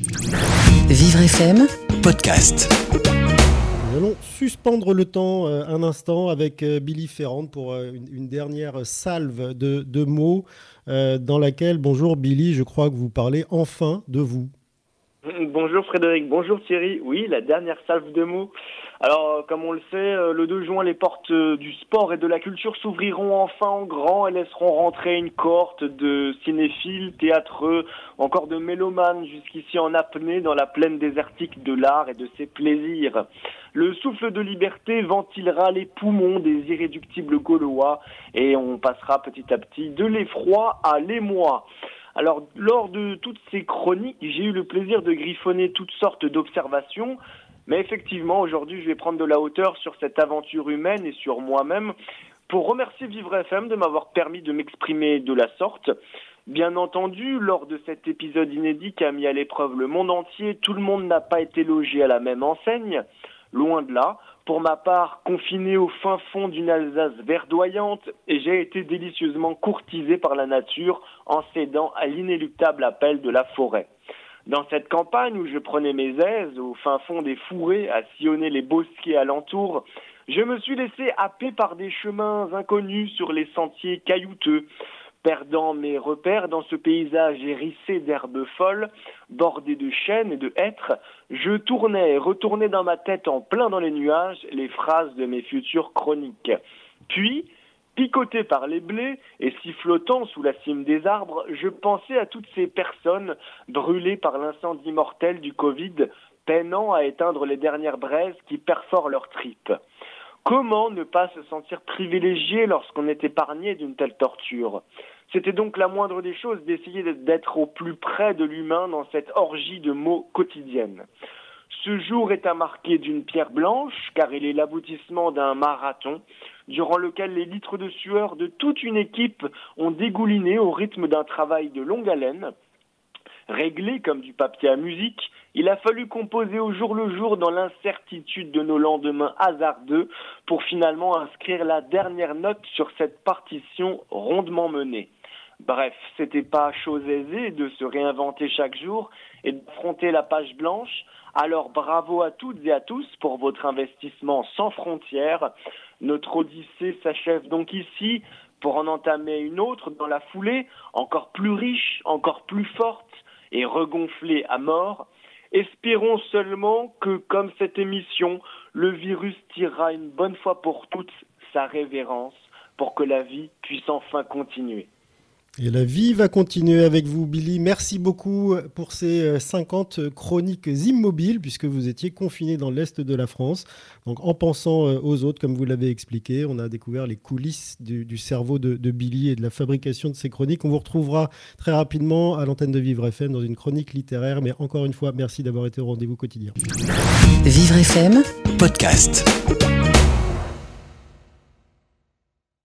Vivre FM podcast. Nous allons suspendre le temps euh, un instant avec euh, Billy Ferrand pour euh, une, dernière salve de, de mots dans laquelle, bonjour Billy, je crois que vous parlez enfin de vous. Bonjour Frédéric, bonjour Thierry. Oui, la dernière salve de mots. Alors, euh, comme on le sait, euh, le 2 juin, les portes euh, du sport et de la culture s'ouvriront enfin en grand et laisseront rentrer une cohorte de cinéphiles, théâtreux, encore de mélomanes jusqu'ici en apnée dans la plaine désertique de l'art et de ses plaisirs. Le souffle de liberté ventilera les poumons des irréductibles Gaulois et on passera petit à petit de l'effroi à l'émoi. Alors, lors de toutes ces chroniques, j'ai eu le plaisir de griffonner toutes sortes d'observations, mais effectivement, aujourd'hui, je vais prendre de la hauteur sur cette aventure humaine et sur moi-même pour remercier Vivre FM de m'avoir permis de m'exprimer de la sorte. Bien entendu, lors de cet épisode inédit qui a mis à l'épreuve le monde entier, tout le monde n'a pas été logé à la même enseigne. Loin de là. Pour ma part, confiné au fin fond d'une Alsace verdoyante, et j'ai été délicieusement courtisé par la nature en cédant à l'inéluctable appel de la forêt. Dans cette campagne où je prenais mes aises, au fin fond des fourrés, à sillonner les bosquets alentours, je me suis laissé happer par des chemins inconnus sur les sentiers caillouteux, perdant mes repères dans ce paysage hérissé d'herbes folles, bordé de chênes et de hêtres, je tournais et retournais dans ma tête en plein dans les nuages les phrases de mes futures chroniques. Puis, picoté par les blés et sifflotant sous la cime des arbres, je pensais à toutes ces personnes brûlées par l'incendie mortel du Covid, peinant à éteindre les dernières braises qui perforent leurs tripes. Comment ne pas se sentir privilégié lorsqu'on est épargné d'une telle torture C'était donc la moindre des choses d'essayer d'être au plus près de l'humain dans cette orgie de mots quotidienne. Ce jour est à marquer d'une pierre blanche, car il est l'aboutissement d'un marathon, durant lequel les litres de sueur de toute une équipe ont dégouliné au rythme d'un travail de longue haleine. Réglé comme du papier à musique, il a fallu composer au jour le jour dans l'incertitude de nos lendemains hasardeux pour finalement inscrire la dernière note sur cette partition rondement menée. Bref, c'était pas chose aisée de se réinventer chaque jour et d'affronter la page blanche. Alors bravo à toutes et à tous pour votre investissement sans frontières. Notre odyssée s'achève donc ici pour en entamer une autre dans la foulée, encore plus riche, encore plus forte et regonflée à mort. Espérons seulement que, comme cette émission, le virus tirera une bonne fois pour toutes sa révérence pour que la vie puisse enfin continuer. Et la vie va continuer avec vous, Billy. Merci beaucoup pour ces 50 chroniques immobiles, puisque vous étiez confiné dans l'Est de la France. Donc, en pensant aux autres, comme vous l'avez expliqué, on a découvert les coulisses du, du cerveau de, de, Billy et de la fabrication de ces chroniques. On vous retrouvera très rapidement à l'antenne de Vivre FM dans une chronique littéraire. Mais encore une fois, merci d'avoir été au rendez-vous quotidien. Vivre FM podcast.